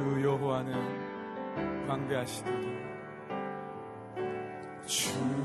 주 여호와는 광대하시도다. 주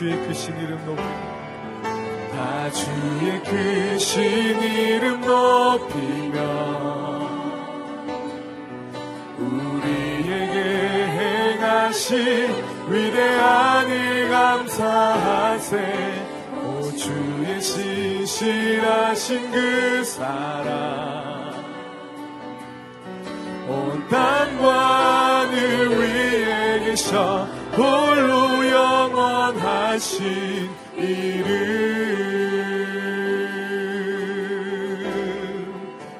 주의 크신 이름 높이. 다 주의 크신 이름 높이며 우리에게 행하신 위대한 일 감사하세. 오 주의 신실하신 그 사랑. 온 땅과 하늘 위에 계셔. 홀로 하신 이름.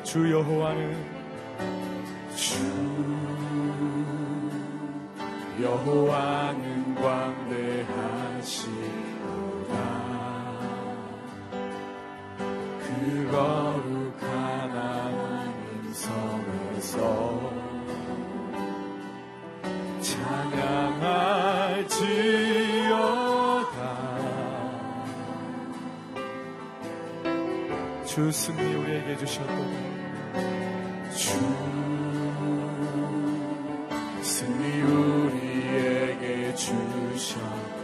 주 여호와는 주 여호와는 주 승리 우리에게 주셨도다 주 승리 우리에게 주셨도다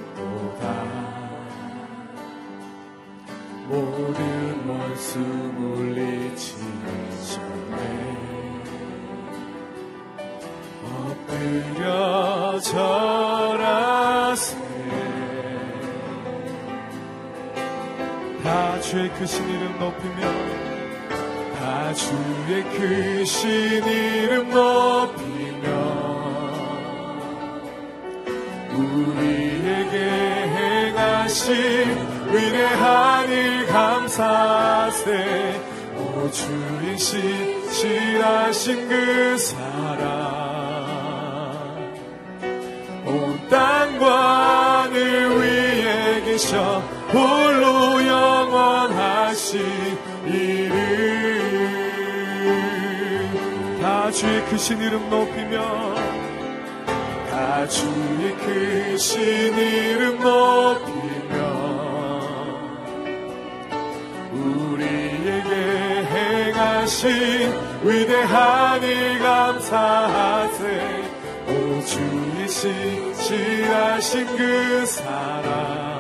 모든 원수 물리치셨네 엎드려 절 주의 크신 이름 높이며 다 주의 크신 이름 높이며 우리에게 행하신 위대한 일 감사하세. 오 주의 신실하신 그 사랑. 온 땅과 하늘 위에 계셔 홀로 영원하신 이름 다 주의 크신 이름 높이며 다 주의 크신 이름 높이며 우리에게 행하신 위대한 일 감사하세. 오 주의 신실하신 그 사랑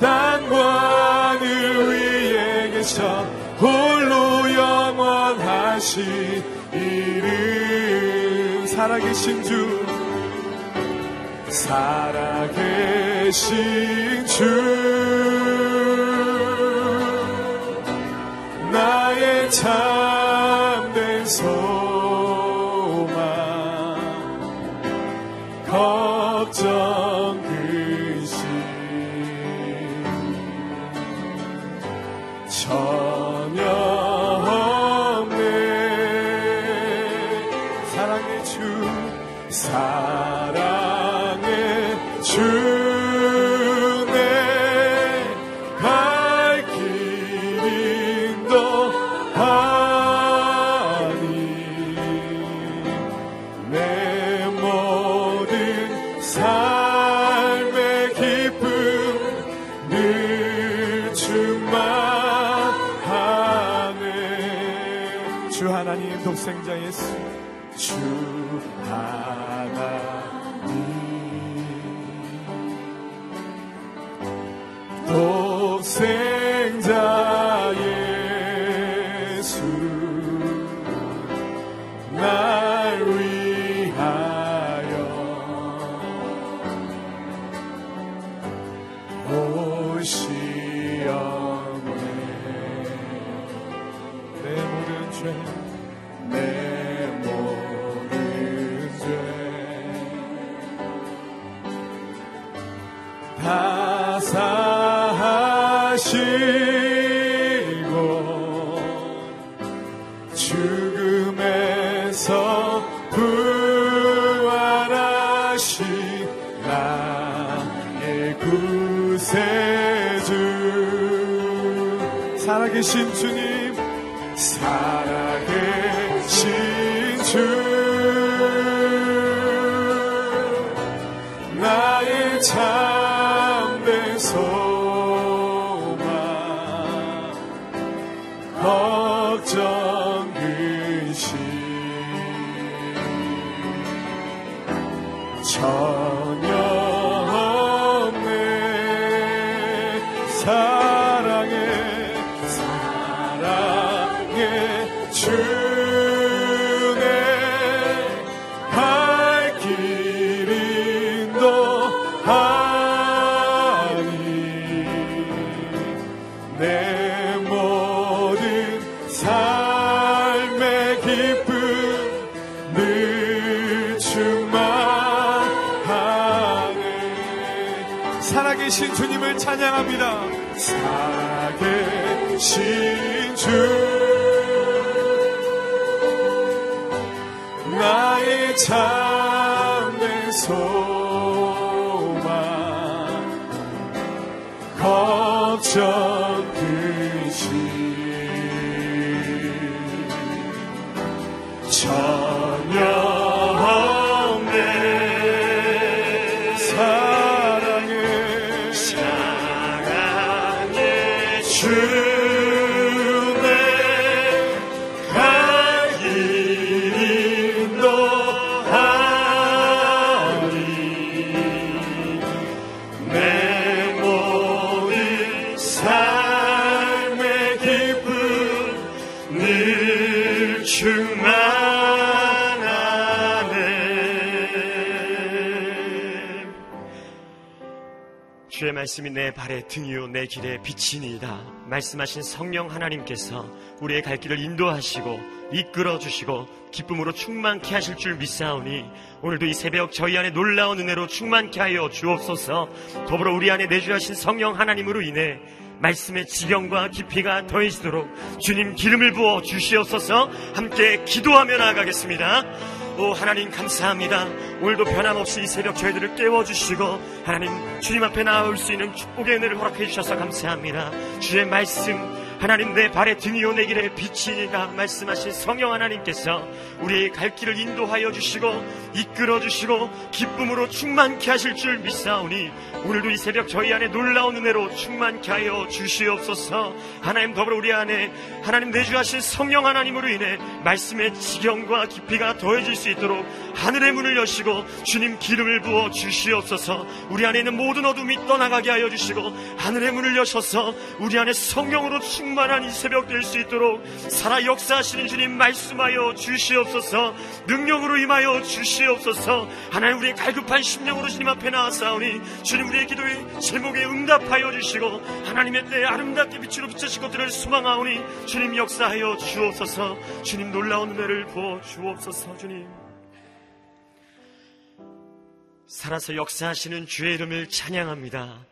온 땅과 하늘 위에 계셔 홀로 영원하신 이름. 살아계신 주. 살아계신 주. 나의 참된 소망. 걱정 전 없네. 사 주의 말씀이 내 발의 등이요 내 길의 빛이니이다. 말씀하신 성령 하나님께서 우리의 갈 길을 인도하시고 이끌어 주시고 기쁨으로 충만케 하실 줄 믿사오니 오늘도 이 새벽 저희 안에 놀라운 은혜로 충만케 하여 주옵소서. 더불어 우리 안에 내주하신 성령 하나님으로 인해 말씀의 지경과 깊이가 더해지도록 주님 기름을 부어 주시옵소서 함께 기도하며 나아가겠습니다. 오 하나님 감사합니다. 오늘도 변함없이 이 새벽 저희들을 깨워주시고 하나님 주님 앞에 나올 수 있는 축복의 은혜를 허락해 주셔서 감사합니다. 주의 말씀 하나님 내 발의 등이요 내 길의 빛이니라 말씀하신 성령 하나님께서 우리의 갈 길을 인도하여 주시고 이끌어 주시고 기쁨으로 충만케 하실 줄 믿사오니 오늘도 이 새벽 저희 안에 놀라운 은혜로 충만케 하여 주시옵소서. 하나님 더불어 우리 안에 하나님 내주하신 성령 하나님으로 인해 말씀의 지경과 깊이가 더해질 수 있도록 하늘의 문을 여시고 주님 기름을 부어 주시옵소서. 우리 안에 있는 모든 어둠이 떠나가게 하여 주시고 하늘의 문을 여셔서 우리 안에 성령으로 충만 한 이 새벽 될 수 있도록 살아 역사하시는 주님 말씀하여 주시옵소서 능력으로 임하여 주시옵소서 하나님 우리의 갈급한 심령으로 주님 앞에 나아싸우니 주님 우리의 기도의 제목에 응답하여 주시고 하나님의 때에 아름답게 빛으로 비춰신 것들을 소망하오니 주님 역사하여 주옵소서 주님 놀라운 은혜를 부어 주옵소서 주님 살아서 역사하시는 주의 이름을 찬양합니다.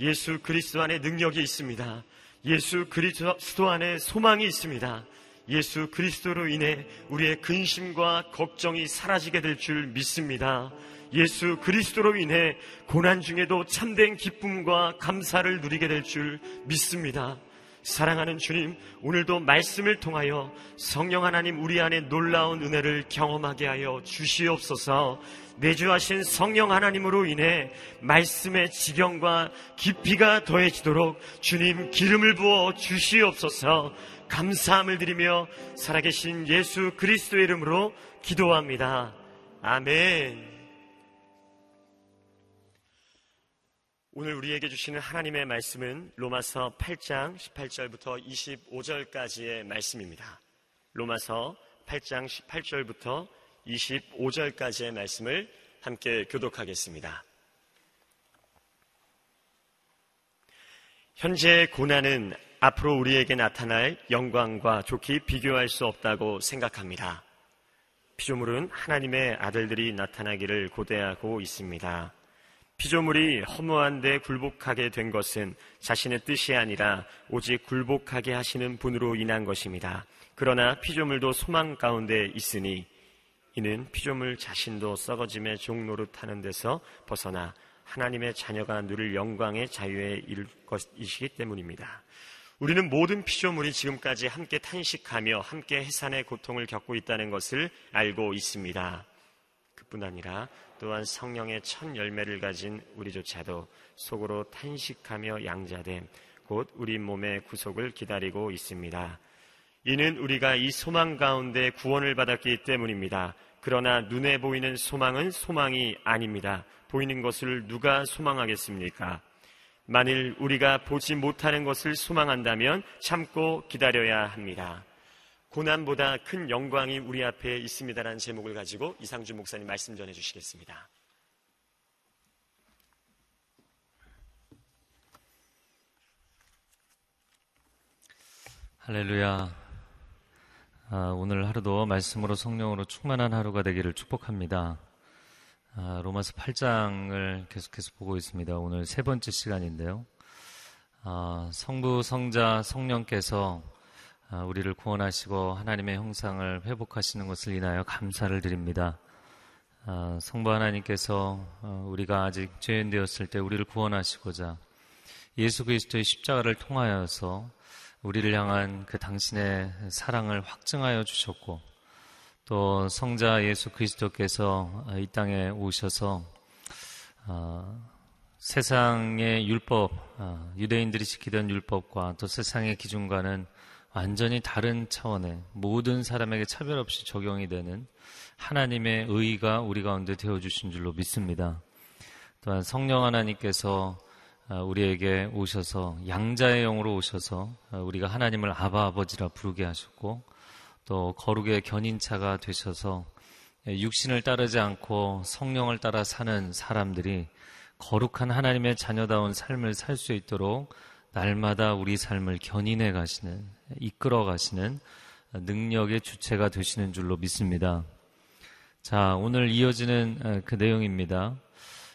예수 그리스도 안에 능력이 있습니다. 예수 그리스도 안에 소망이 있습니다. 예수 그리스도로 인해 우리의 근심과 걱정이 사라지게 될 줄 믿습니다. 예수 그리스도로 인해 고난 중에도 참된 기쁨과 감사를 누리게 될 줄 믿습니다. 사랑하는 주님, 오늘도 말씀을 통하여 성령 하나님 우리 안에 놀라운 은혜를 경험하게 하여 주시옵소서 내주하신 성령 하나님으로 인해 말씀의 지경과 깊이가 더해지도록 주님 기름을 부어 주시옵소서 감사함을 드리며 살아계신 예수 그리스도의 이름으로 기도합니다. 아멘. 오늘 우리에게 주시는 하나님의 말씀은 로마서 8장 18절부터 25절까지의 말씀입니다. 로마서 8장 18절부터 25절까지의 말씀을 함께 교독하겠습니다. 현재의 고난은 앞으로 우리에게 나타날 영광과 좋게 비교할 수 없다고 생각합니다. 피조물은 하나님의 아들들이 나타나기를 고대하고 있습니다. 피조물이 허무한 데 굴복하게 된 것은 자신의 뜻이 아니라 오직 굴복하게 하시는 분으로 인한 것입니다. 그러나 피조물도 소망 가운데 있으니 이는 피조물 자신도 썩어짐의 종노릇 하는 데서 벗어나 하나님의 자녀가 누릴 영광의 자유에 이를 것이기 때문입니다. 우리는 모든 피조물이 지금까지 함께 탄식하며 함께 해산의 고통을 겪고 있다는 것을 알고 있습니다. 그뿐 아니라 또한 성령의 첫 열매를 가진 우리조차도 속으로 탄식하며 양자됨, 곧 우리 몸의 구속을 기다리고 있습니다. 이는 우리가 이 소망 가운데 구원을 받았기 때문입니다. 그러나 눈에 보이는 소망은 소망이 아닙니다. 보이는 것을 누가 소망하겠습니까? 만일 우리가 보지 못하는 것을 소망한다면 참고 기다려야 합니다. 고난보다 큰 영광이 우리 앞에 있습니다라는 제목을 가지고 이상주 목사님 말씀 전해 주시겠습니다. 할렐루야. 아, 오늘 하루도 말씀으로 성령으로 충만한 하루가 되기를 축복합니다. 아, 로마서 8장을 계속해서 보고 있습니다. 오늘 세 번째 시간인데요. 아, 성부, 성자, 성령께서 아, 우리를 구원하시고 하나님의 형상을 회복하시는 것을 인하여 감사를 드립니다. 아, 성부 하나님께서 어, 우리가 아직 죄인 되었을 때 우리를 구원하시고자 예수 그리스도의 십자가를 통하여서 우리를 향한 그 당신의 사랑을 확증하여 주셨고 또 성자 예수 그리스도께서 이 땅에 오셔서 어, 세상의 율법, 어, 유대인들이 지키던 율법과 또 세상의 기준과는 완전히 다른 차원의 모든 사람에게 차별 없이 적용이 되는 하나님의 의가 우리 가운데 되어 주신 줄로 믿습니다. 또한 성령 하나님께서 어, 우리에게 오셔서 양자의 영으로 오셔서 어, 우리가 하나님을 아바 아버지라 부르게 하셨고 또 거룩의 견인차가 되셔서 육신을 따르지 않고 성령을 따라 사는 사람들이 거룩한 하나님의 자녀다운 삶을 살 수 있도록 날마다 우리 삶을 견인해 가시는, 이끌어 가시는 능력의 주체가 되시는 줄로 믿습니다. 자, 오늘 이어지는 그 내용입니다.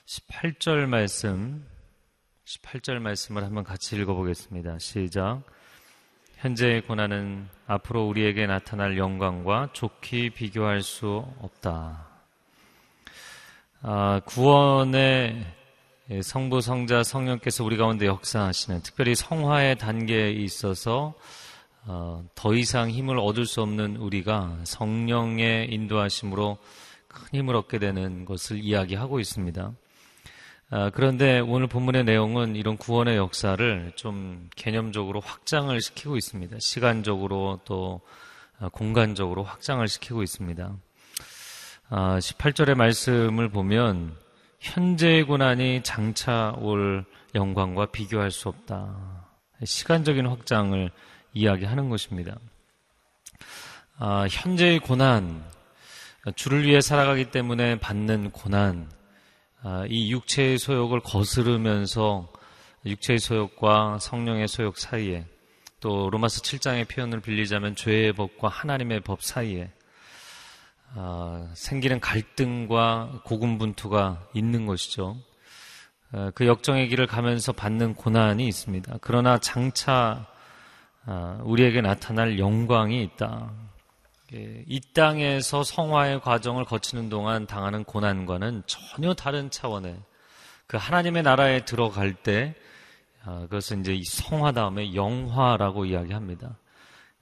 18절 말씀, 18절 말씀을 한번 같이 읽어보겠습니다. 시작. 현재의 고난은 앞으로 우리에게 나타날 영광과 좋게 비교할 수 없다. 아, 구원의 성부, 성자, 성령께서 우리 가운데 역사하시는 특별히 성화의 단계에 있어서 어, 더 이상 힘을 얻을 수 없는 우리가 성령의 인도하심으로 큰 힘을 얻게 되는 것을 이야기하고 있습니다. 아, 그런데 오늘 본문의 내용은 이런 구원의 역사를 좀 개념적으로 확장을 시키고 있습니다. 시간적으로 또 아, 공간적으로 확장을 시키고 있습니다. 18절의 아, 말씀을 보면 현재의 고난이 장차 올 영광과 비교할 수 없다. 시간적인 확장을 이야기하는 것입니다. 현재의 고난, 주를 위해 살아가기 때문에 받는 고난, 아, 이 육체의 소욕을 거스르면서 육체의 소욕과 성령의 소욕 사이에 또 로마서 7장의 표현을 빌리자면 죄의 법과 하나님의 법 사이에 아, 생기는 갈등과 고군분투가 있는 것이죠. 아, 그 역정의 길을 가면서 받는 고난이 있습니다. 그러나 장차 우리에게 나타날 영광이 있다. 예, 이 땅에서 성화의 과정을 거치는 동안 당하는 고난과는 전혀 다른 차원의 그 하나님의 나라에 들어갈 때 아, 그것은 이제 성화 다음에 영화라고 이야기합니다.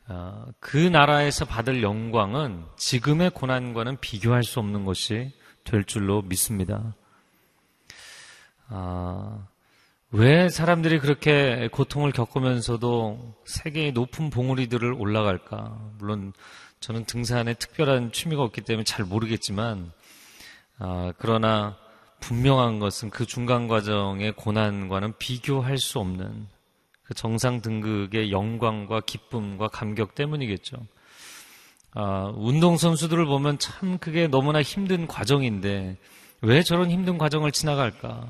아, 그 나라에서 받을 영광은 지금의 고난과는 비교할 수 없는 것이 될 줄로 믿습니다. 아, 왜 사람들이 그렇게 고통을 겪으면서도 세계의 높은 봉우리들을 올라갈까? 물론 저는 등산에 특별한 취미가 없기 때문에 잘 모르겠지만, 아, 그러나 분명한 것은 그 중간 과정의 고난과는 비교할 수 없는 그 정상 등극의 영광과 기쁨과 감격 때문이겠죠. 아, 운동선수들을 보면 참 그게 너무나 힘든 과정인데 왜 저런 힘든 과정을 지나갈까?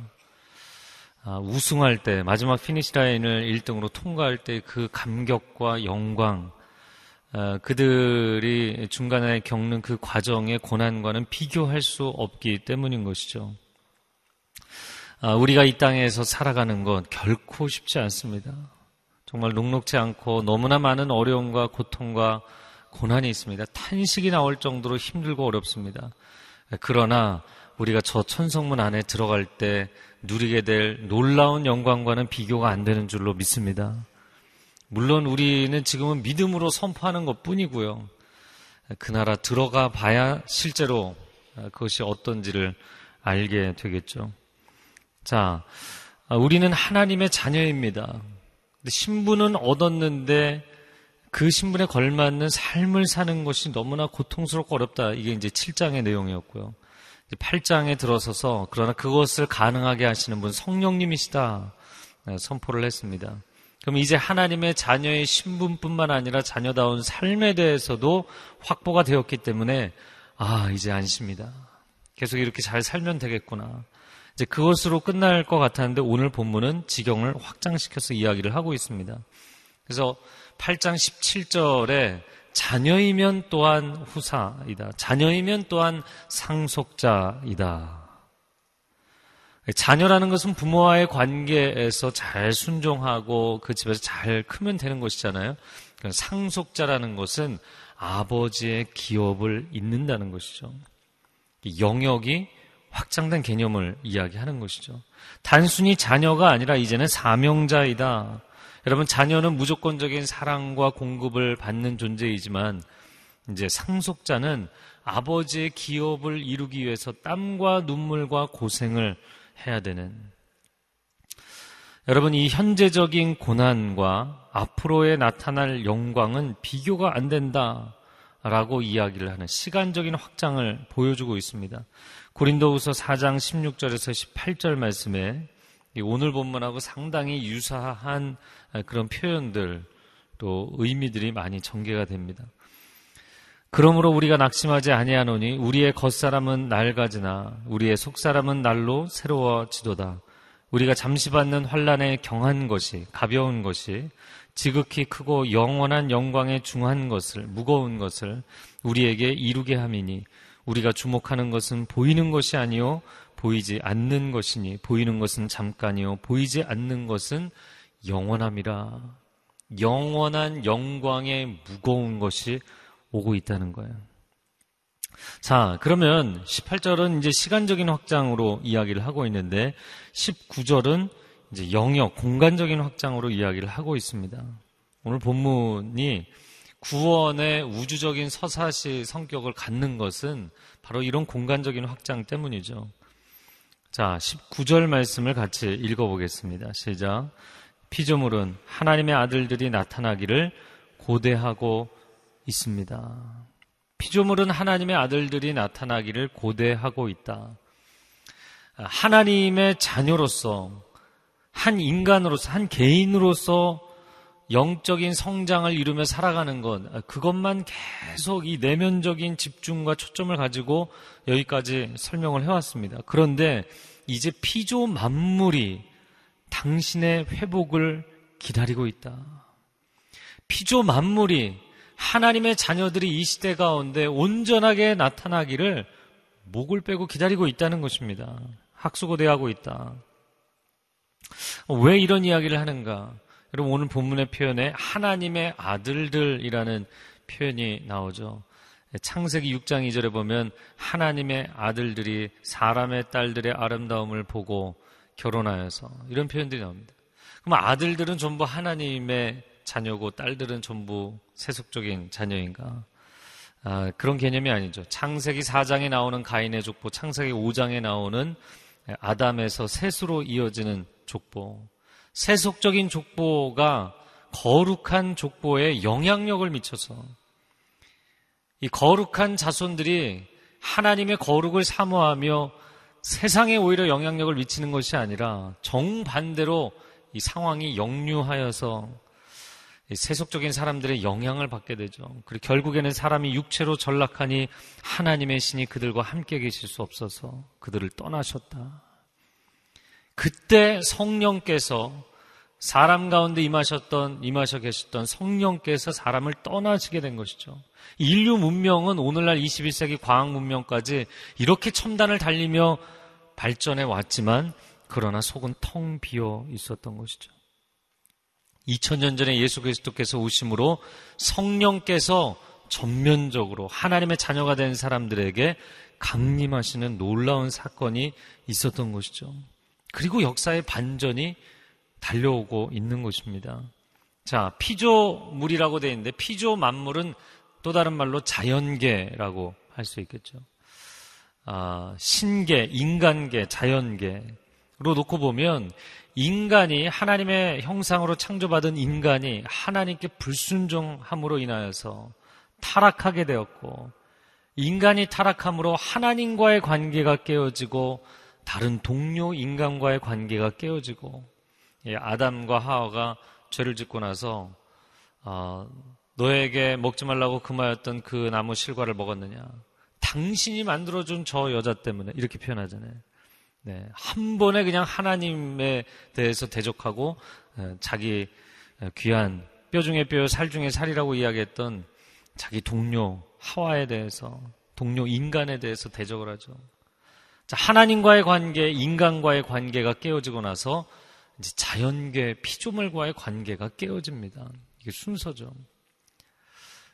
아, 우승할 때 마지막 finish line을 1등으로 통과할 때 그 감격과 영광 아, 그들이 중간에 겪는 그 과정의 고난과는 비교할 수 없기 때문인 것이죠. 아, 우리가 이 땅에서 살아가는 건 결코 쉽지 않습니다. 정말 녹록지 않고 너무나 많은 어려움과 고통과 고난이 있습니다. 탄식이 나올 정도로 힘들고 어렵습니다. 그러나 우리가 저 천성문 안에 들어갈 때 누리게 될 놀라운 영광과는 비교가 안 되는 줄로 믿습니다. 물론 우리는 지금은 믿음으로 선포하는 것 뿐이고요. 그 나라 들어가 봐야 실제로 그것이 어떤지를 알게 되겠죠. 자, 우리는 하나님의 자녀입니다. 신분은 얻었는데 그 신분에 걸맞는 삶을 사는 것이 너무나 고통스럽고 어렵다. 이게 이제 7장의 내용이었고요. 8장에 들어서서 그러나 그것을 가능하게 하시는 분 성령님이시다. 네, 선포를 했습니다. 그럼 이제 하나님의 자녀의 신분뿐만 아니라 자녀다운 삶에 대해서도 확보가 되었기 때문에 아, 이제 안심이다. 계속 이렇게 잘 살면 되겠구나. 이제 그것으로 끝날 것 같았는데 오늘 본문은 지경을 확장시켜서 이야기를 하고 있습니다. 그래서 8장 17절에 자녀이면 또한 후사이다. 자녀이면 또한 상속자이다. 자녀라는 것은 부모와의 관계에서 잘 순종하고 그 집에서 잘 크면 되는 것이잖아요. 그러니까 상속자라는 것은 아버지의 기업을 잇는다는 것이죠. 영역이 확장된 개념을 이야기하는 것이죠. 단순히 자녀가 아니라 이제는 사명자이다. 여러분, 자녀는 무조건적인 사랑과 공급을 받는 존재이지만, 이제 상속자는 아버지의 기업을 이루기 위해서 땀과 눈물과 고생을 해야 되는. 여러분, 이 현재적인 고난과 앞으로에 나타날 영광은 비교가 안 된다. 라고 이야기를 하는 시간적인 확장을 보여주고 있습니다. 고린도후서 4장 16절에서 18절 말씀에 오늘 본문하고 상당히 유사한 그런 표현들 또 의미들이 많이 전개가 됩니다. 그러므로 우리가 낙심하지 아니하노니 우리의 겉사람은 낡아지나 우리의 속사람은 날로 새로워지도다. 우리가 잠시 받는 환란에 경한 것이 가벼운 것이 지극히 크고 영원한 영광에 중한 것을 무거운 것을 우리에게 이루게 함이니 우리가 주목하는 것은 보이는 것이 아니요 보이지 않는 것이니 보이는 것은 잠깐이요 보이지 않는 것은 영원함이라 영원한 영광의 무거운 것이 오고 있다는 거예요. 자, 그러면 18절은 이제 시간적인 확장으로 이야기를 하고 있는데 19절은 이제 영역, 공간적인 확장으로 이야기를 하고 있습니다. 오늘 본문이 구원의 우주적인 서사시 성격을 갖는 것은 바로 이런 공간적인 확장 때문이죠. 자, 19절 말씀을 같이 읽어보겠습니다. 시작. 피조물은 하나님의 아들들이 나타나기를 고대하고 있습니다. 피조물은 하나님의 아들들이 나타나기를 고대하고 있다. 하나님의 자녀로서, 한 인간으로서, 한 개인으로서 영적인 성장을 이루며 살아가는 것, 그것만 계속 이 내면적인 집중과 초점을 가지고 여기까지 설명을 해왔습니다. 그런데 이제 피조 만물이 당신의 회복을 기다리고 있다. 피조 만물이 하나님의 자녀들이 이 시대 가운데 온전하게 나타나기를 목을 빼고 기다리고 있다는 것입니다. 학수고대하고 있다. 왜 이런 이야기를 하는가? 여러분 오늘 본문의 표현에 하나님의 아들들이라는 표현이 나오죠. 창세기 6장 2절에 보면 하나님의 아들들이 사람의 딸들의 아름다움을 보고 결혼하여서 이런 표현들이 나옵니다. 그럼 아들들은 전부 하나님의 자녀고 딸들은 전부 세속적인 자녀인가? 아, 그런 개념이 아니죠. 창세기 4장에 나오는 가인의 족보, 창세기 5장에 나오는 아담에서 셋으로 이어지는 족보. 세속적인 족보가 거룩한 족보에 영향력을 미쳐서 이 거룩한 자손들이 하나님의 거룩을 사모하며 세상에 오히려 영향력을 미치는 것이 아니라 정반대로 이 상황이 역류하여서 세속적인 사람들의 영향을 받게 되죠. 그리고 결국에는 사람이 육체로 전락하니 하나님의 신이 그들과 함께 계실 수 없어서 그들을 떠나셨다. 그때 성령께서 사람 가운데 임하셨던 임하셔 계셨던 성령께서 사람을 떠나시게 된 것이죠. 인류 문명은 오늘날 21세기 과학 문명까지 이렇게 첨단을 달리며 발전해 왔지만 그러나 속은 텅 비어 있었던 것이죠. 2000년 전에 예수 그리스도께서 오심으로 성령께서 전면적으로 하나님의 자녀가 된 사람들에게 강림하시는 놀라운 사건이 있었던 것이죠. 그리고 역사의 반전이 달려오고 있는 것입니다. 자, 피조물이라고 되어 있는데 피조 만물은 또 다른 말로 자연계라고 할 수 있겠죠. 아, 신계, 인간계, 자연계로 놓고 보면 인간이 하나님의 형상으로 창조받은 인간이 하나님께 불순종함으로 인하여서 타락하게 되었고 인간이 타락함으로 하나님과의 관계가 깨어지고 다른 동료 인간과의 관계가 깨어지고 예, 아담과 하와가 죄를 짓고 나서 어, 너에게 먹지 말라고 금하였던 그 나무 실과를 먹었느냐? 당신이 만들어준 저 여자 때문에 이렇게 표현하잖아요. 네, 한 번에 그냥 하나님에 대해서 대적하고 예, 자기 귀한 뼈 중에 뼈, 살 중에 살이라고 이야기했던 자기 동료 하와에 대해서 동료 인간에 대해서 대적을 하죠. 자, 하나님과의 관계, 인간과의 관계가 깨어지고 나서 이제 자연계 피조물과의 관계가 깨어집니다. 이게 순서죠.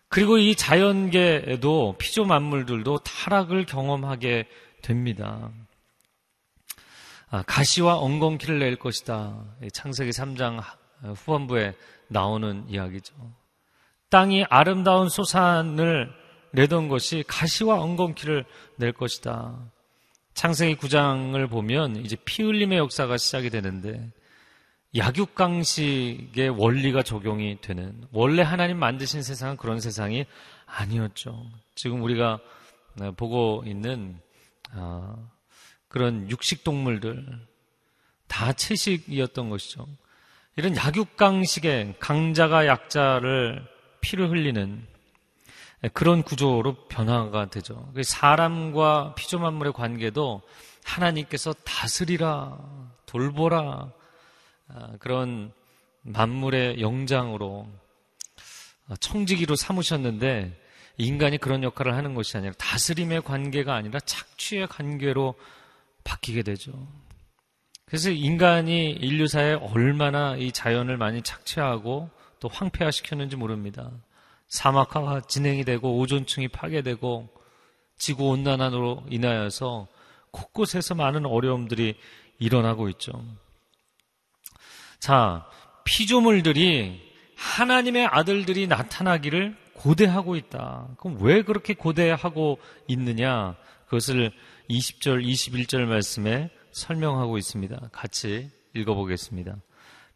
그리고 이 자연계에도 피조 만물들도 타락을 경험하게 됩니다. 아, 가시와 엉겅퀴를 낼 것이다. 창세기 3장 후반부에 나오는 이야기죠. 땅이 아름다운 소산을 내던 것이 가시와 엉겅퀴를 낼 것이다. 창세기 9장을 보면 이제 피 흘림의 역사가 시작이 되는데 약육강식의 원리가 적용이 되는 원래 하나님 만드신 세상은 그런 세상이 아니었죠. 지금 우리가 보고 있는 아, 그런 육식 동물들 다 채식이었던 것이죠. 이런 약육강식의 강자가 약자를 피를 흘리는 그런 구조로 변화가 되죠. 사람과 피조 만물의 관계도 하나님께서 다스리라, 돌보라, 아, 그런 만물의 영장으로 청지기로 삼으셨는데 인간이 그런 역할을 하는 것이 아니라 다스림의 관계가 아니라 착취의 관계로 바뀌게 되죠. 그래서 인간이 인류사에 얼마나 이 자연을 많이 착취하고 또 황폐화시켰는지 모릅니다. 사막화가 진행이 되고 오존층이 파괴되고 지구 온난화로 인하여서 곳곳에서 많은 어려움들이 일어나고 있죠. 자, 피조물들이 하나님의 아들들이 나타나기를 고대하고 있다. 그럼 왜 그렇게 고대하고 있느냐? 그것을 20절, 21절 말씀에 설명하고 있습니다. 같이 읽어보겠습니다.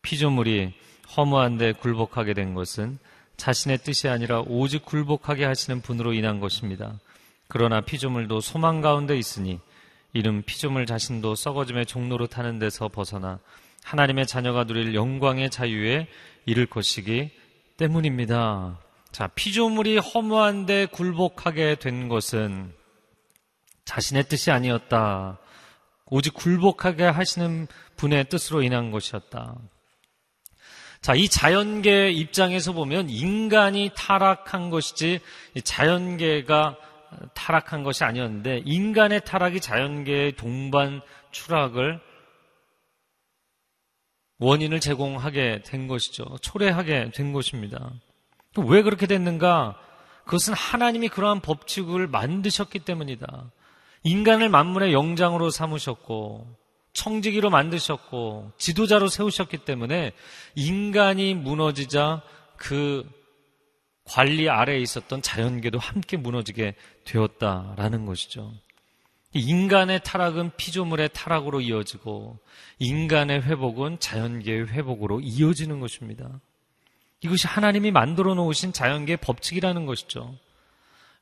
피조물이 허무한데 굴복하게 된 것은 자신의 뜻이 아니라 오직 굴복하게 하시는 분으로 인한 것입니다. 그러나 피조물도 소망 가운데 있으니 이름 피조물 자신도 썩어짐의 종로로 타는 데서 벗어나 하나님의 자녀가 누릴 영광의 자유에 이를 것이기 때문입니다. 자, 피조물이 허무한데 굴복하게 된 것은 자신의 뜻이 아니었다. 오직 굴복하게 하시는 분의 뜻으로 인한 것이었다. 자, 이 자연계 입장에서 보면 인간이 타락한 것이지 자연계가 타락한 것이 아니었는데 인간의 타락이 자연계의 동반 추락을 원인을 제공하게 된 것이죠. 초래하게 된 것입니다. 왜 그렇게 됐는가? 그것은 하나님이 그러한 법칙을 만드셨기 때문이다. 인간을 만물의 영장으로 삼으셨고 청지기로 만드셨고 지도자로 세우셨기 때문에 인간이 무너지자 그 관리 아래에 있었던 자연계도 함께 무너지게 되었다라는 것이죠. 인간의 타락은 피조물의 타락으로 이어지고 인간의 회복은 자연계의 회복으로 이어지는 것입니다. 이것이 하나님이 만들어 놓으신 자연계의 법칙이라는 것이죠.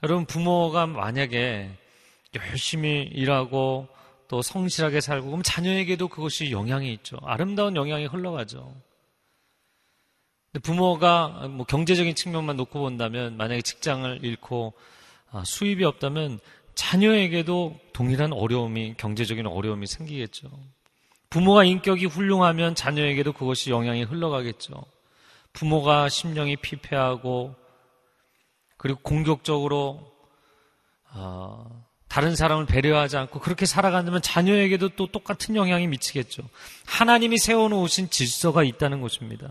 여러분 부모가 만약에 열심히 일하고 또 성실하게 살고 그럼 자녀에게도 그것이 영향이 있죠. 아름다운 영향이 흘러가죠. 부모가 뭐 경제적인 측면만 놓고 본다면 만약에 직장을 잃고 아, 수입이 없다면 자녀에게도 동일한 어려움이 경제적인 어려움이 생기겠죠. 부모가 인격이 훌륭하면 자녀에게도 그것이 영향이 흘러가겠죠. 부모가 심령이 피폐하고 그리고 공격적으로 어, 다른 사람을 배려하지 않고 그렇게 살아간다면 자녀에게도 또 똑같은 영향이 미치겠죠. 하나님이 세워놓으신 질서가 있다는 것입니다.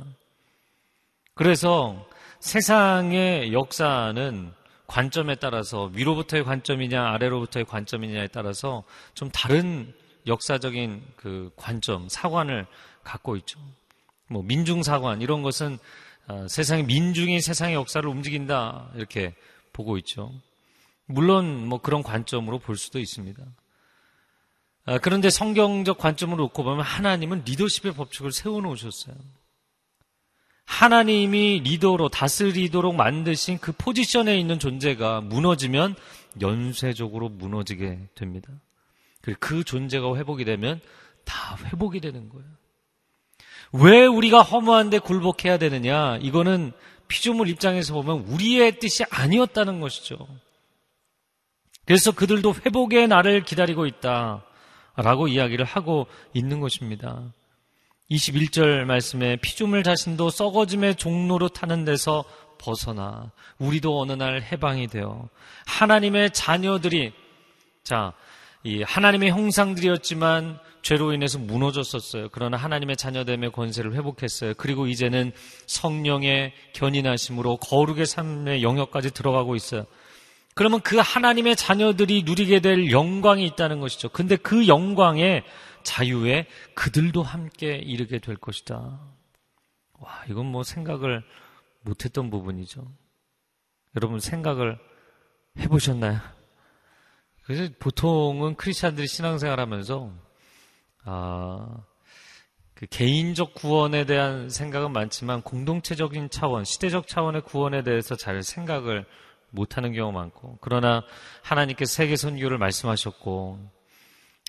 그래서 세상의 역사는 관점에 따라서 위로부터의 관점이냐 아래로부터의 관점이냐에 따라서 좀 다른 역사적인 그 관점, 사관을 갖고 있죠. 뭐 민중 사관 이런 것은 어, 세상의 민중이 세상의 역사를 움직인다 이렇게 보고 있죠. 물론 뭐 그런 관점으로 볼 수도 있습니다. 아, 그런데 성경적 관점으로 놓고 보면 하나님은 리더십의 법칙을 세워놓으셨어요. 하나님이 리더로 다스리도록 만드신 그 포지션에 있는 존재가 무너지면 연쇄적으로 무너지게 됩니다. 그 존재가 회복이 되면 다 회복이 되는 거예요. 왜 우리가 허무한데 굴복해야 되느냐? 이거는 피조물 입장에서 보면 우리의 뜻이 아니었다는 것이죠. 그래서 그들도 회복의 날을 기다리고 있다. 라고 이야기를 하고 있는 것입니다. 21절 말씀에 피조물 자신도 썩어짐의 종로로 타는 데서 벗어나 우리도 어느 날 해방이 되어 하나님의 자녀들이 자, 이 하나님의 형상들이었지만 죄로 인해서 무너졌었어요. 그러나 하나님의 자녀됨의 권세를 회복했어요. 그리고 이제는 성령의 견인하심으로 거룩의 삶의 영역까지 들어가고 있어요. 그러면 그 하나님의 자녀들이 누리게 될 영광이 있다는 것이죠. 근데 그 영광의 자유에 그들도 함께 이르게 될 것이다. 와, 이건 뭐 생각을 못했던 부분이죠. 여러분 생각을 해보셨나요? 그래서 보통은 크리스찬들이 신앙생활 하면서, 아, 그 개인적 구원에 대한 생각은 많지만 공동체적인 차원, 시대적 차원의 구원에 대해서 잘 생각을 못하는 경우가 많고 그러나 하나님께서 세계 선교를 말씀하셨고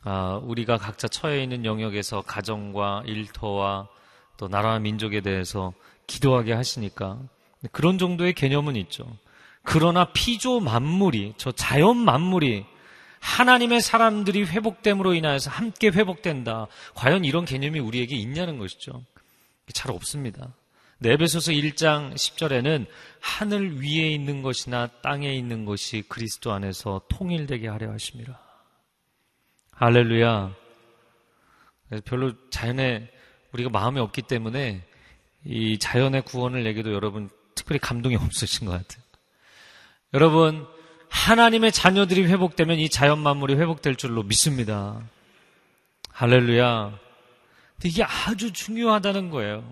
아, 우리가 각자 처해 있는 영역에서 가정과 일터와 또 나라와 민족에 대해서 기도하게 하시니까 그런 정도의 개념은 있죠. 그러나 피조 만물이 저 자연 만물이 하나님의 사람들이 회복됨으로 인하여서 함께 회복된다. 과연 이런 개념이 우리에게 있냐는 것이죠. 잘 없습니다. 네베소서 1장 10절에는 하늘 위에 있는 것이나 땅에 있는 것이 그리스도 안에서 통일되게 하려 하십니다. 할렐루야. 별로 자연에 우리가 마음이 없기 때문에 이 자연의 구원을 내기도 여러분 특별히 감동이 없으신 것 같아요. 여러분, 하나님의 자녀들이 회복되면 이 자연 만물이 회복될 줄로 믿습니다. 할렐루야. 이게 아주 중요하다는 거예요.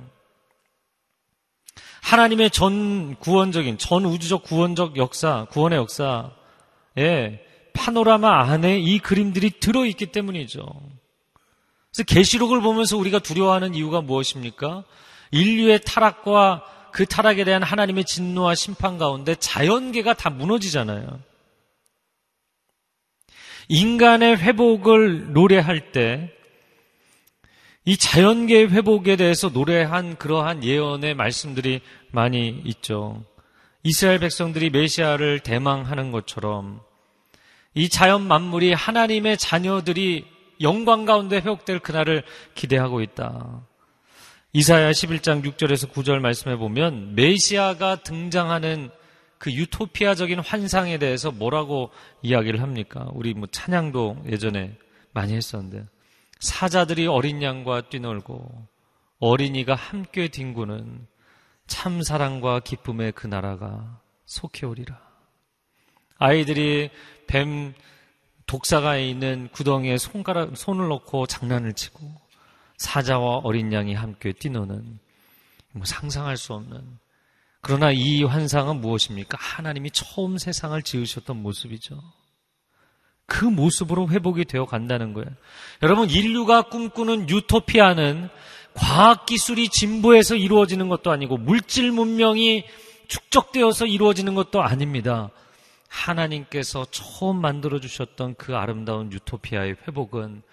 하나님의 전 구원적인, 전 우주적 구원적 역사, 구원의 역사에 파노라마 안에 이 그림들이 들어있기 때문이죠. 그래서 계시록을 보면서 우리가 두려워하는 이유가 무엇입니까? 인류의 타락과 그 타락에 대한 하나님의 진노와 심판 가운데 자연계가 다 무너지잖아요. 인간의 회복을 노래할 때 이 자연계의 회복에 대해서 노래한 그러한 예언의 말씀들이 많이 있죠. 이스라엘 백성들이 메시아를 대망하는 것처럼 이 자연 만물이 하나님의 자녀들이 영광 가운데 회복될 그날을 기대하고 있다. 이사야 11장 6절에서 9절 말씀해 보면 메시아가 등장하는 그 유토피아적인 환상에 대해서 뭐라고 이야기를 합니까? 우리 뭐 찬양도 예전에 많이 했었는데 사자들이 어린 양과 뛰놀고 어린이가 함께 뒹구는 참 사랑과 기쁨의 그 나라가 속해 오리라. 아이들이 뱀 독사가 있는 구덩이에 손가락, 손을 넣고 장난을 치고 사자와 어린 양이 함께 뛰노는 뭐 상상할 수 없는 그러나 이 환상은 무엇입니까? 하나님이 처음 세상을 지으셨던 모습이죠. 그 모습으로 회복이 되어 간다는 거예요. 여러분, 인류가 꿈꾸는 유토피아는 과학기술이 진보해서 이루어지는 것도 아니고 물질 문명이 축적되어서 이루어지는 것도 아닙니다. 하나님께서 처음 만들어 주셨던 그 아름다운 유토피아의 회복은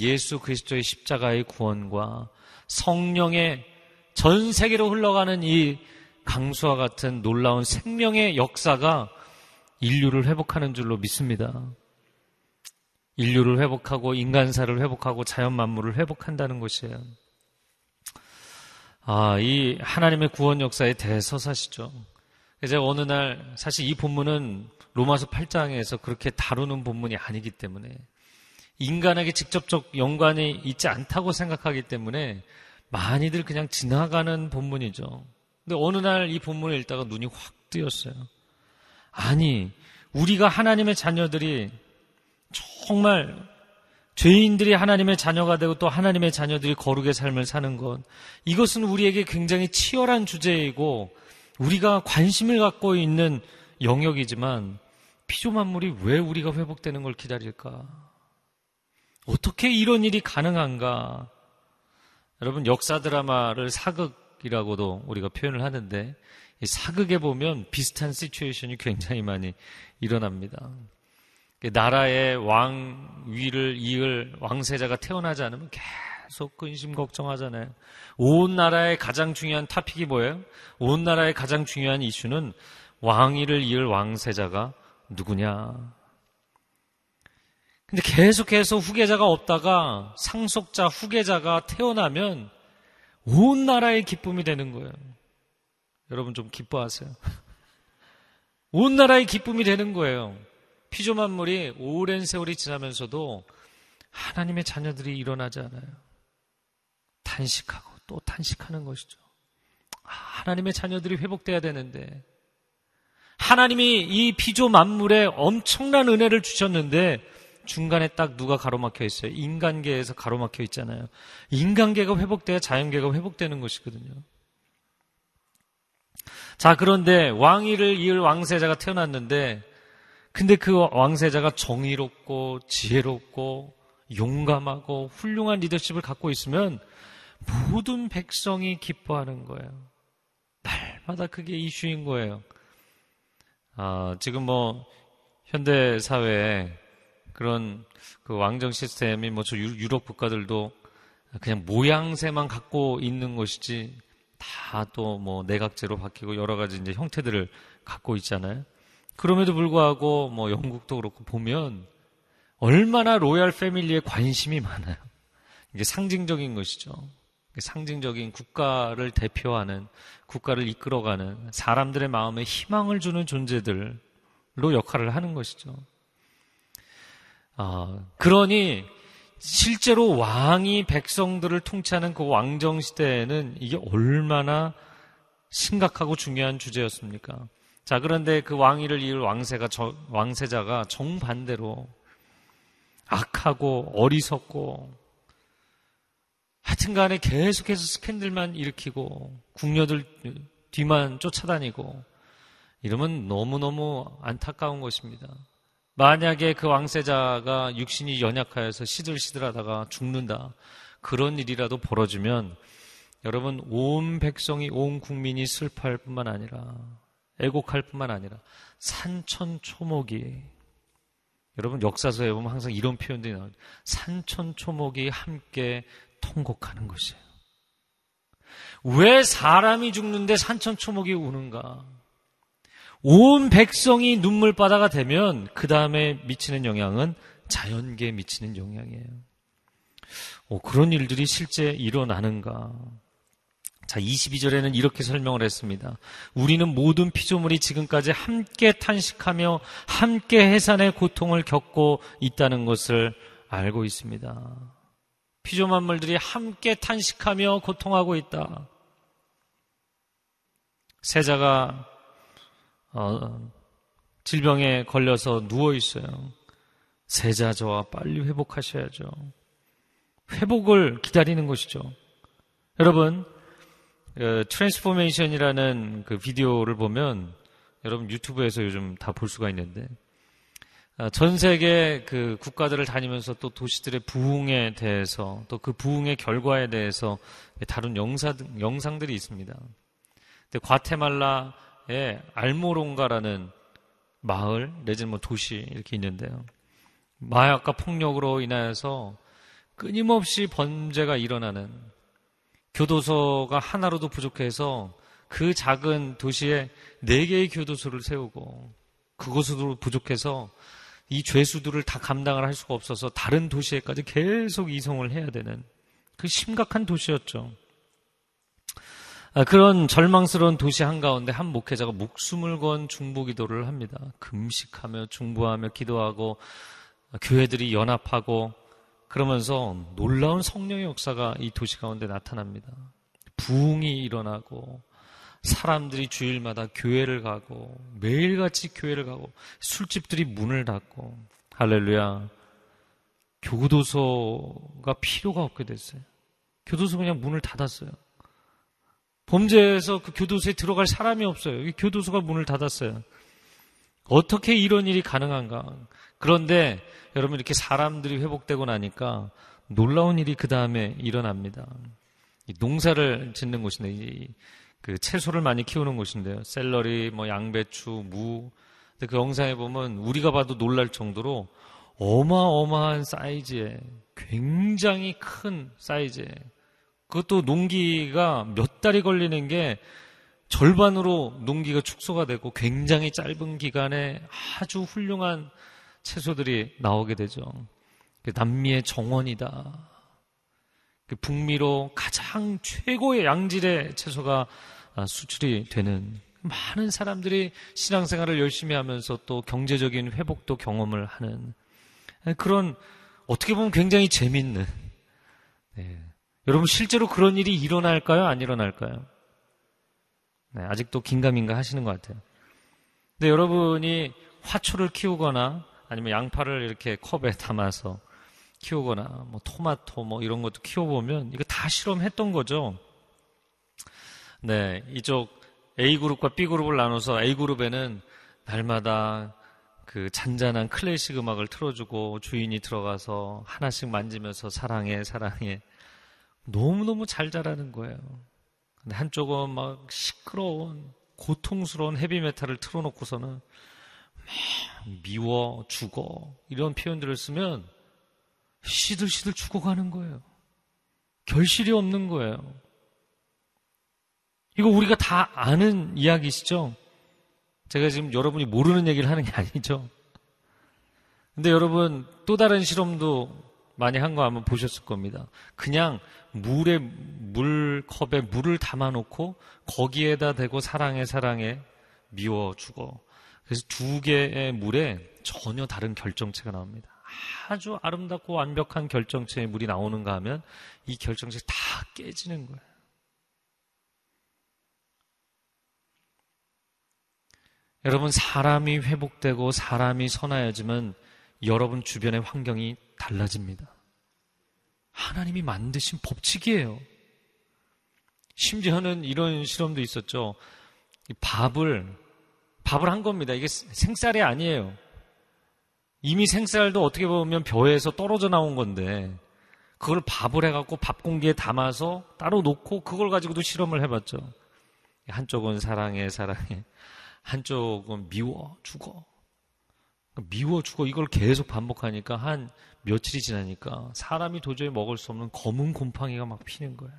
예수 그리스도의 십자가의 구원과 성령의 전 세계로 흘러가는 이 강수와 같은 놀라운 생명의 역사가 인류를 회복하는 줄로 믿습니다. 인류를 회복하고 인간사를 회복하고 자연 만물을 회복한다는 것이에요. 아, 이 하나님의 구원 역사의 대서사시죠. 제가 어느 날 사실 이 본문은 로마서 8장에서 그렇게 다루는 본문이 아니기 때문에 인간에게 직접적 연관이 있지 않다고 생각하기 때문에 많이들 그냥 지나가는 본문이죠. 근데 어느 날 이 본문을 읽다가 눈이 확 뜨였어요. 아니, 우리가 하나님의 자녀들이 정말 죄인들이 하나님의 자녀가 되고 또 하나님의 자녀들이 거룩의 삶을 사는 것. 이것은 우리에게 굉장히 치열한 주제이고 우리가 관심을 갖고 있는 영역이지만 피조 만물이 왜 우리가 회복되는 걸 기다릴까? 어떻게 이런 일이 가능한가? 여러분 역사 드라마를 사극이라고도 우리가 표현을 하는데 사극에 보면 비슷한 시츄에이션이 굉장히 많이 일어납니다. 나라의 왕 위를 이을 왕세자가 태어나지 않으면 계속 근심 걱정하잖아요. 온 나라의 가장 중요한 타픽이 뭐예요? 온 나라의 가장 중요한 이슈는 왕위를 이을 왕세자가 누구냐. 근데 계속해서 후계자가 없다가 상속자 후계자가 태어나면 온 나라의 기쁨이 되는 거예요. 여러분 좀 기뻐하세요. 온 나라의 기쁨이 되는 거예요. 피조 만물이 오랜 세월이 지나면서도 하나님의 자녀들이 일어나지 않아요. 탄식하고 또 탄식하는 것이죠. 아, 하나님의 자녀들이 회복돼야 되는데 하나님이 이 피조 만물에 엄청난 은혜를 주셨는데 중간에 딱 누가 가로막혀 있어요? 인간계에서 가로막혀 있잖아요. 인간계가 회복돼야 자연계가 회복되는 것이거든요. 자, 그런데 왕위를 이을 왕세자가 태어났는데 근데 그 왕세자가 정의롭고 지혜롭고 용감하고 훌륭한 리더십을 갖고 있으면 모든 백성이 기뻐하는 거예요. 날마다 그게 이슈인 거예요. 아, 지금 뭐 현대 사회에 그런 그 왕정 시스템이 뭐 저 유럽 국가들도 그냥 모양새만 갖고 있는 것이지 다 또 뭐 내각제로 바뀌고 여러 가지 이제 형태들을 갖고 있잖아요. 그럼에도 불구하고 뭐 영국도 그렇고 보면 얼마나 로얄 패밀리에 관심이 많아요. 이게 상징적인 것이죠. 상징적인 국가를 대표하는 국가를 이끌어가는 사람들의 마음에 희망을 주는 존재들로 역할을 하는 것이죠. 아, 그러니 실제로 왕이 백성들을 통치하는 그 왕정 시대에는 이게 얼마나 심각하고 중요한 주제였습니까? 자, 그런데 그 왕위를 이을 왕세가, 왕세자가 정반대로 악하고 어리석고 하여튼 간에 계속해서 스캔들만 일으키고 궁녀들 뒤만 쫓아다니고 이러면 너무너무 안타까운 것입니다. 만약에 그 왕세자가 육신이 연약하여서 시들시들하다가 죽는다. 그런 일이라도 벌어지면 여러분 온 백성이 온 국민이 슬퍼할 뿐만 아니라 애곡할 뿐만 아니라 산천초목이 여러분 역사서에 보면 항상 이런 표현들이 나와요. 산천초목이 함께 통곡하는 것이에요. 왜 사람이 죽는데 산천초목이 우는가? 온 백성이 눈물바다가 되면 그 다음에 미치는 영향은 자연계에 미치는 영향이에요. 오, 그런 일들이 실제 일어나는가? 자, 22절에는 이렇게 설명을 했습니다. 우리는 모든 피조물이 지금까지 함께 탄식하며 함께 해산의 고통을 겪고 있다는 것을 알고 있습니다. 피조 만물들이 함께 탄식하며 고통하고 있다. 세자가 어, 질병에 걸려서 누워 있어요. 세자 저와 빨리 회복하셔야죠. 회복을 기다리는 것이죠. 여러분, 어, Transformation이라는 그 비디오를 보면 여러분 유튜브에서 요즘 다 볼 수가 있는데 어, 전 세계 그 국가들을 다니면서 또 도시들의 부흥에 대해서 또 그 부흥의 결과에 대해서 다룬 영상, 영상들이 있습니다. 근데 과테말라의 알모롱가라는 마을 내지는 뭐 도시 이렇게 있는데요. 마약과 폭력으로 인하여서 끊임없이 범죄가 일어나는 교도소가 하나로도 부족해서 그 작은 도시에 네 개의 교도소를 세우고 그곳으로 부족해서 이 죄수들을 다 감당을 할 수가 없어서 다른 도시에까지 계속 이송을 해야 되는 그 심각한 도시였죠. 아, 그런 절망스러운 도시 한가운데 한 목회자가 목숨을 건 중보 기도를 합니다. 금식하며 중보하며 기도하고 교회들이 연합하고 그러면서 놀라운 성령의 역사가 이 도시 가운데 나타납니다. 부흥이 일어나고 사람들이 주일마다 교회를 가고 매일같이 교회를 가고 술집들이 문을 닫고 할렐루야 교도소가 필요가 없게 됐어요. 교도소 그냥 문을 닫았어요. 범죄에서 그 교도소에 들어갈 사람이 없어요. 교도소가 문을 닫았어요. 어떻게 이런 일이 가능한가? 그런데 여러분 이렇게 사람들이 회복되고 나니까 놀라운 일이 그 다음에 일어납니다. 농사를 짓는 곳인데 그 채소를 많이 키우는 곳인데요. 샐러리, 뭐 양배추, 무. 근데 그 영상에 보면 우리가 봐도 놀랄 정도로 어마어마한 사이즈에 굉장히 큰 사이즈에 그것도 농기가 몇 달이 걸리는 게 절반으로 농기가 축소가 되고 굉장히 짧은 기간에 아주 훌륭한 채소들이 나오게 되죠. 남미의 정원이다. 북미로 가장 최고의 양질의 채소가 아, 수출이 되는 많은 사람들이 신앙생활을 열심히 하면서 또 경제적인 회복도 경험을 하는 그런 어떻게 보면 굉장히 재밌는 네. 여러분 실제로 그런 일이 일어날까요? 안 일어날까요? 네, 아직도 긴가민가 하시는 것 같아요. 근데 여러분이 화초를 키우거나 아니면 양파를 이렇게 컵에 담아서 키우거나 뭐 토마토 뭐 이런 것도 키워보면 이거 다 실험했던 거죠. 네, 이쪽 A그룹과 B그룹을 나눠서 A그룹에는 날마다 그 잔잔한 클래식 음악을 틀어주고 주인이 들어가서 하나씩 만지면서 사랑해, 사랑해. 너무너무 잘 자라는 거예요. 근데 한쪽은 막 시끄러운, 고통스러운 헤비메탈을 틀어놓고서는 막 미워, 죽어, 이런 표현들을 쓰면 시들시들 죽어가는 거예요. 결실이 없는 거예요. 이거 우리가 다 아는 이야기시죠? 제가 지금 여러분이 모르는 얘기를 하는 게 아니죠. 근데 여러분 또 다른 실험도 많이 한거 한번 보셨을 겁니다. 그냥 물에 물컵에 물을 담아 놓고 거기에다 대고 사랑해 사랑해 미워 죽어. 그래서 두 개의 물에 전혀 다른 결정체가 나옵니다. 아주 아름답고 완벽한 결정체의 물이 나오는가 하면 이 결정체 다 깨지는 거예요. 여러분, 사람이 회복되고 사람이 선하여지면 여러분 주변의 환경이 달라집니다. 하나님이 만드신 법칙이에요. 심지어는 이런 실험도 있었죠. 밥을, 밥을 한 겁니다. 이게 생쌀이 아니에요. 이미 생쌀도 어떻게 보면 벼에서 떨어져 나온 건데 그걸 밥을 해갖고 밥 공기에 담아서 따로 놓고 그걸 가지고도 실험을 해봤죠. 한쪽은 사랑해 사랑해 한쪽은 미워 죽어 미워 죽어 이걸 계속 반복하니까 한 며칠이 지나니까 사람이 도저히 먹을 수 없는 검은 곰팡이가 막 피는 거예요.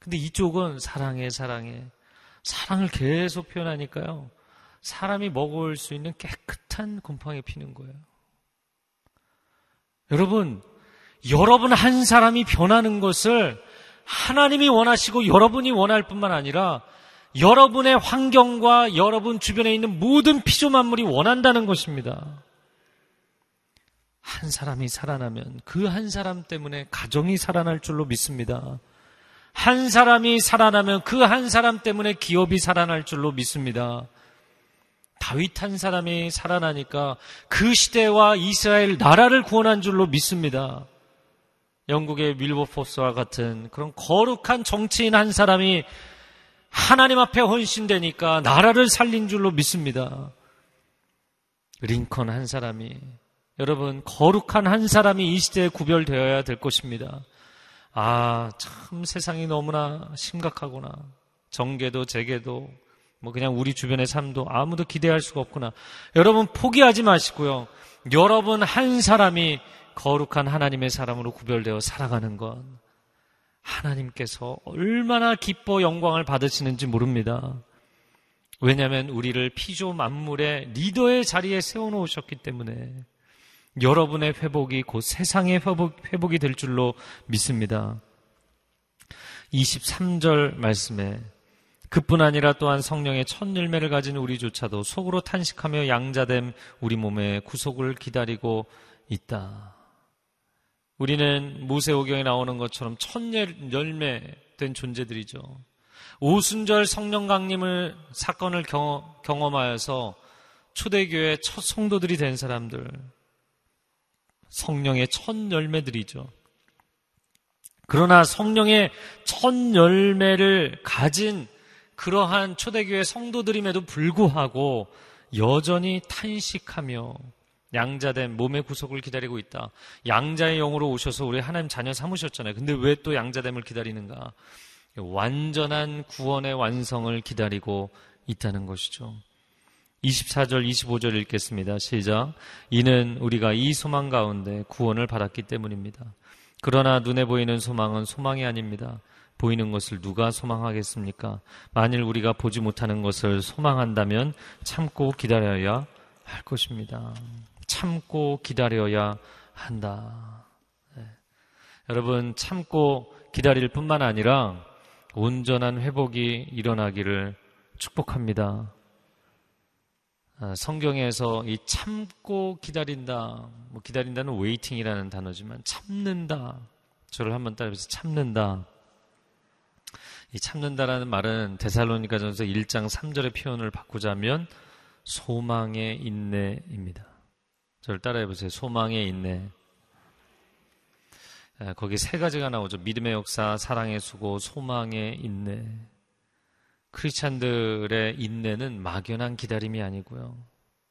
근데 이쪽은 사랑해 사랑해 사랑을 계속 표현하니까요. 사람이 먹을 수 있는 깨끗한 곰팡이 피는 거예요. 여러분, 여러분 한 사람이 변하는 것을 하나님이 원하시고 여러분이 원할 뿐만 아니라 여러분의 환경과 여러분 주변에 있는 모든 피조 만물이 원한다는 것입니다. 한 사람이 살아나면 그 한 사람 때문에 가정이 살아날 줄로 믿습니다. 한 사람이 살아나면 그 한 사람 때문에 기업이 살아날 줄로 믿습니다. 다윗 한 사람이 살아나니까 그 시대와 이스라엘 나라를 구원한 줄로 믿습니다. 영국의 밀버포스와 같은 그런 거룩한 정치인 한 사람이 하나님 앞에 헌신되니까 나라를 살린 줄로 믿습니다. 링컨 한 사람이 여러분 거룩한 한 사람이 이 시대에 구별되어야 될 것입니다. 아, 참 세상이 너무나 심각하구나. 정계도 재계도 뭐 그냥 우리 주변의 삶도 아무도 기대할 수가 없구나. 여러분 포기하지 마시고요. 여러분 한 사람이 거룩한 하나님의 사람으로 구별되어 살아가는 건 하나님께서 얼마나 기뻐 영광을 받으시는지 모릅니다. 왜냐하면 우리를 피조 만물의 리더의 자리에 세워놓으셨기 때문에 여러분의 회복이 곧 세상의 회복, 회복이 될 줄로 믿습니다. 23절 말씀에 그뿐 아니라 또한 성령의 첫 열매를 가진 우리조차도 속으로 탄식하며 양자됨 우리 몸의 구속을 기다리고 있다. 우리는 모세오경에 나오는 것처럼 첫 열매 된 존재들이죠. 오순절 성령 강림을 사건을 경험, 하여서 초대교회 첫 성도들이 된 사람들, 성령의 첫 열매들이죠. 그러나 성령의 첫 열매를 가진 그러한 초대교회 성도들임에도 불구하고 여전히 탄식하며 양자된 몸의 구속을 기다리고 있다. 양자의 영으로 오셔서 우리 하나님 자녀 삼으셨잖아요. 근데 왜 또 양자됨을 기다리는가? 완전한 구원의 완성을 기다리고 있다는 것이죠. 24절, 25절 읽겠습니다. 시작. 이는 우리가 이 소망 가운데 구원을 받았기 때문입니다. 그러나 눈에 보이는 소망은 소망이 아닙니다. 보이는 것을 누가 소망하겠습니까? 만일 우리가 보지 못하는 것을 소망한다면 참고 기다려야 할 것입니다. 참고 기다려야 한다. 네. 여러분, 참고 기다릴 뿐만 아니라 온전한 회복이 일어나기를 축복합니다. 아, 성경에서 이 참고 기다린다, 뭐 기다린다는 waiting이라는 단어지만 참는다. 저를 한번 따라해서 참는다. 이 참는다라는 말은 데살로니가전서 1장 3절의 표현을 바꾸자면 소망의 인내입니다. 저를 따라해 보세요. 소망의 인내. 거기 세 가지가 나오죠. 믿음의 역사, 사랑의 수고, 소망의 인내. 크리스찬들의 인내는 막연한 기다림이 아니고요.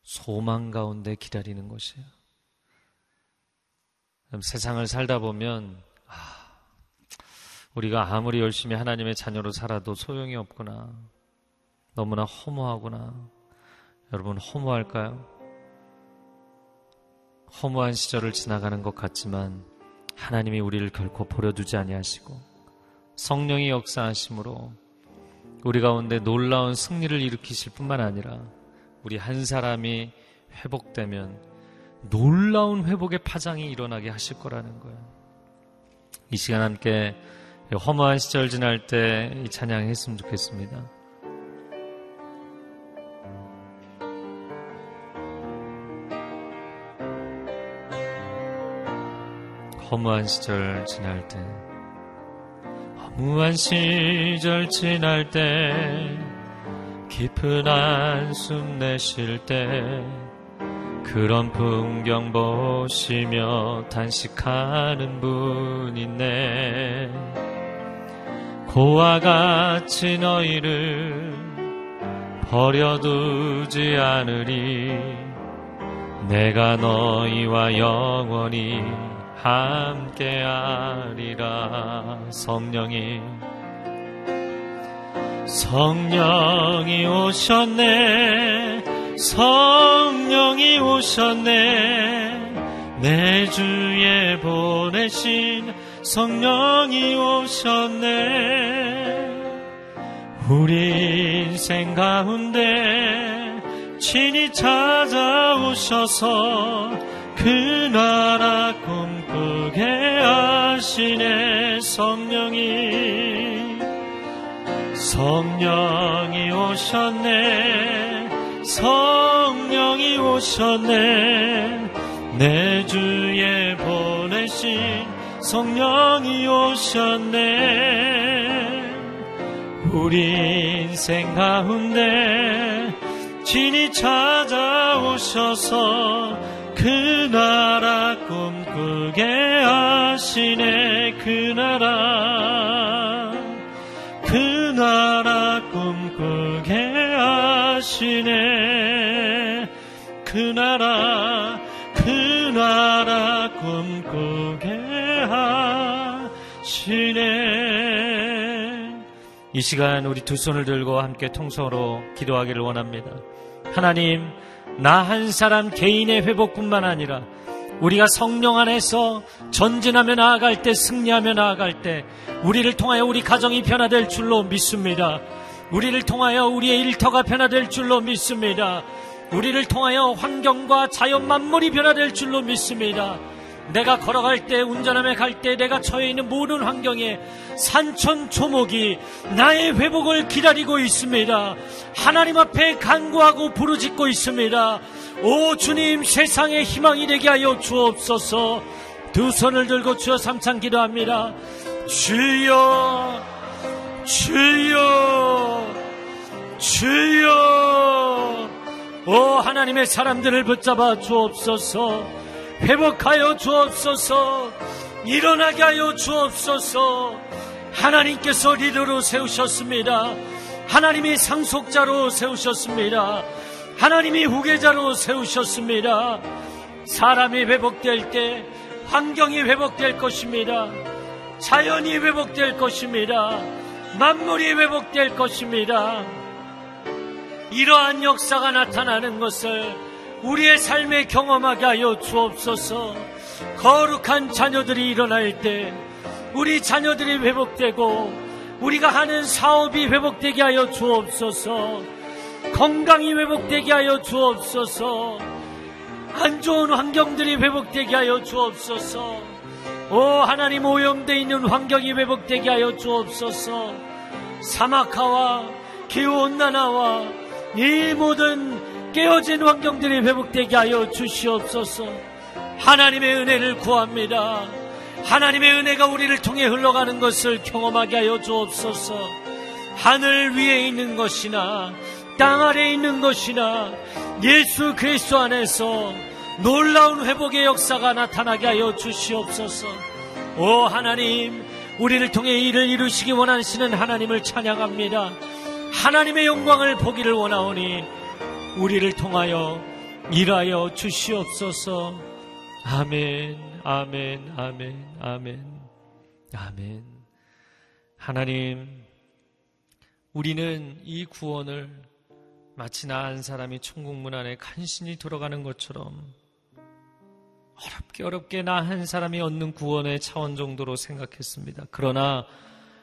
소망 가운데 기다리는 것이에요. 세상을 살다 보면 아, 우리가 아무리 열심히 하나님의 자녀로 살아도 소용이 없구나. 너무나 허무하구나. 여러분 허무할까요? 허무한 시절을 지나가는 것 같지만 하나님이 우리를 결코 버려두지 아니하시고 성령이 역사하심으로 우리 가운데 놀라운 승리를 일으키실 뿐만 아니라 우리 한 사람이 회복되면 놀라운 회복의 파장이 일어나게 하실 거라는 거예요. 이 시간 함께 허무한 시절 지날 때 이 찬양 했으면 좋겠습니다. 허무한 시절 지날 때 허무한 시절 지날 때 깊은 한숨 내쉴 때 그런 풍경 보시며 단식하는 분 있네 고와 같이 너희를 버려두지 않으리. 내가 너희와 영원히 함께하리라. 성령이 성령이 오셨네. 성령이 오셨네. 내 주에 보내신 성령이 오셨네. 우리 인생 가운데 친히 찾아오셔서 그 나라 꿈꾸게 하시네 성령이. 성령이 오셨네. 성령이 오셨네. 내 주에 보내신 성령이 오셨네. 우리 인생 가운데 진이 찾아오셔서 그 나라 꿈꾸게 하시네. 그 나라 그 나라 꿈꾸게 하시네. 그 나라 이 시간 우리 두 손을 들고 함께 통성으로 기도하기를 원합니다 하나님 나 한 사람 개인의 회복뿐만 아니라 우리가 성령 안에서 전진하며 나아갈 때 승리하며 나아갈 때 우리를 통하여 우리 가정이 변화될 줄로 믿습니다. 우리를 통하여 우리의 일터가 변화될 줄로 믿습니다. 우리를 통하여 환경과 자연 만물이 변화될 줄로 믿습니다. 내가 걸어갈 때, 운전하며 갈 때, 내가 처해 있는 모든 환경에 산천 초목이 나의 회복을 기다리고 있습니다. 하나님 앞에 간구하고 부르짖고 있습니다. 오 주님 세상의 희망이 되게 하여 주옵소서 두 손을 들고 주여 삼창 기도합니다. 주여, 주여, 주여, 오 하나님의 사람들을 붙잡아 주옵소서, 회복하여 주옵소서, 일어나게 하여 주옵소서, 하나님께서 리더로 세우셨습니다. 하나님이 상속자로 세우셨습니다. 하나님이 후계자로 세우셨습니다. 사람이 회복될 때 환경이 회복될 것입니다. 자연이 회복될 것입니다. 만물이 회복될 것입니다. 이러한 역사가 나타나는 것을 우리의 삶에 경험하게 하여 주옵소서. 거룩한 자녀들이 일어날 때 우리 자녀들이 회복되고 우리가 하는 사업이 회복되게 하여 주옵소서. 건강이 회복되게 하여 주옵소서. 안 좋은 환경들이 회복되게 하여 주옵소서. 오 하나님 오염되어 있는 환경이 회복되게 하여 주옵소서. 사막화와 기온난화와 이 모든 깨어진 환경들이 회복되게 하여 주시옵소서. 하나님의 은혜를 구합니다. 하나님의 은혜가 우리를 통해 흘러가는 것을 경험하게 하여 주옵소서. 하늘 위에 있는 것이나 땅 아래에 있는 것이나 예수 그리스도 안에서 놀라운 회복의 역사가 나타나게 하여 주시옵소서. 오 하나님, 우리를 통해 일을 이루시기 원하시는 하나님을 찬양합니다. 하나님의 영광을 보기를 원하오니 우리를 통하여 일하여 주시옵소서. 아멘, 아멘, 아멘, 아멘, 아멘. 하나님, 우리는 이 구원을 마치 나한 사람이 천국문 안에 간신히 들어가는 것처럼 어렵게 어렵게 나 한 사람이 얻는 구원의 차원 정도로 생각했습니다. 그러나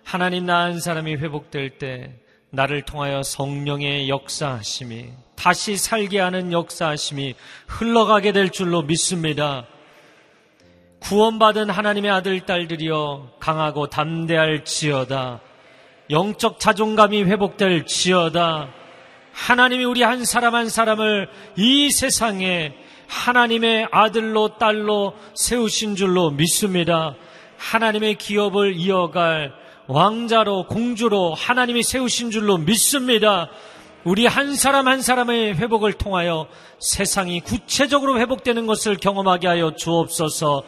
하나님 나 한 사람이 회복될 때 나를 통하여 성령의 역사하심이 다시 살게 하는 역사하심이 흘러가게 될 줄로 믿습니다. 구원받은 하나님의 아들, 딸들이여 강하고 담대할 지어다. 영적 자존감이 회복될 지어다. 하나님이 우리 한 사람 한 사람을 이 세상에 하나님의 아들로 딸로 세우신 줄로 믿습니다. 하나님의 기업을 이어갈 왕자로 공주로 하나님이 세우신 줄로 믿습니다. 우리 한 사람 한 사람의 회복을 통하여 세상이 구체적으로 회복되는 것을 경험하게 하여 주옵소서.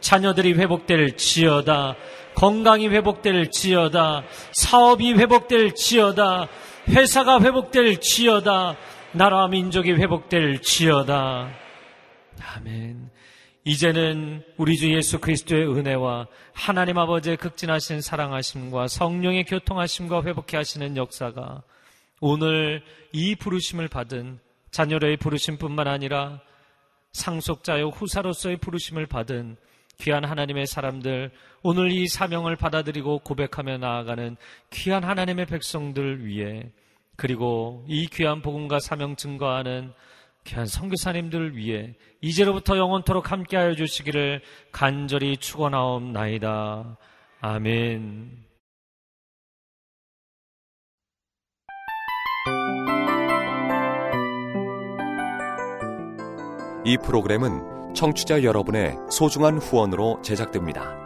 자녀들이 회복될 지어다. 건강이 회복될 지어다. 사업이 회복될 지어다. 회사가 회복될 지어다. 나라와 민족이 회복될 지어다. 아멘. 이제는 우리 주 예수 그리스도의 은혜와 하나님 아버지의 극진하신 사랑하심과 성령의 교통하심과 회복해 하시는 역사가 오늘 이 부르심을 받은 자녀로의 부르심뿐만 아니라 상속자요 후사로서의 부르심을 받은 귀한 하나님의 사람들, 오늘 이 사명을 받아들이고 고백하며 나아가는 귀한 하나님의 백성들 위해 그리고 이 귀한 복음과 사명 증거하는 귀한 선교사님들 위해 이제로부터 영원토록 함께하여 주시기를 간절히 축원하옵나이다. 아멘. 이 프로그램은 청취자 여러분의 소중한 후원으로 제작됩니다.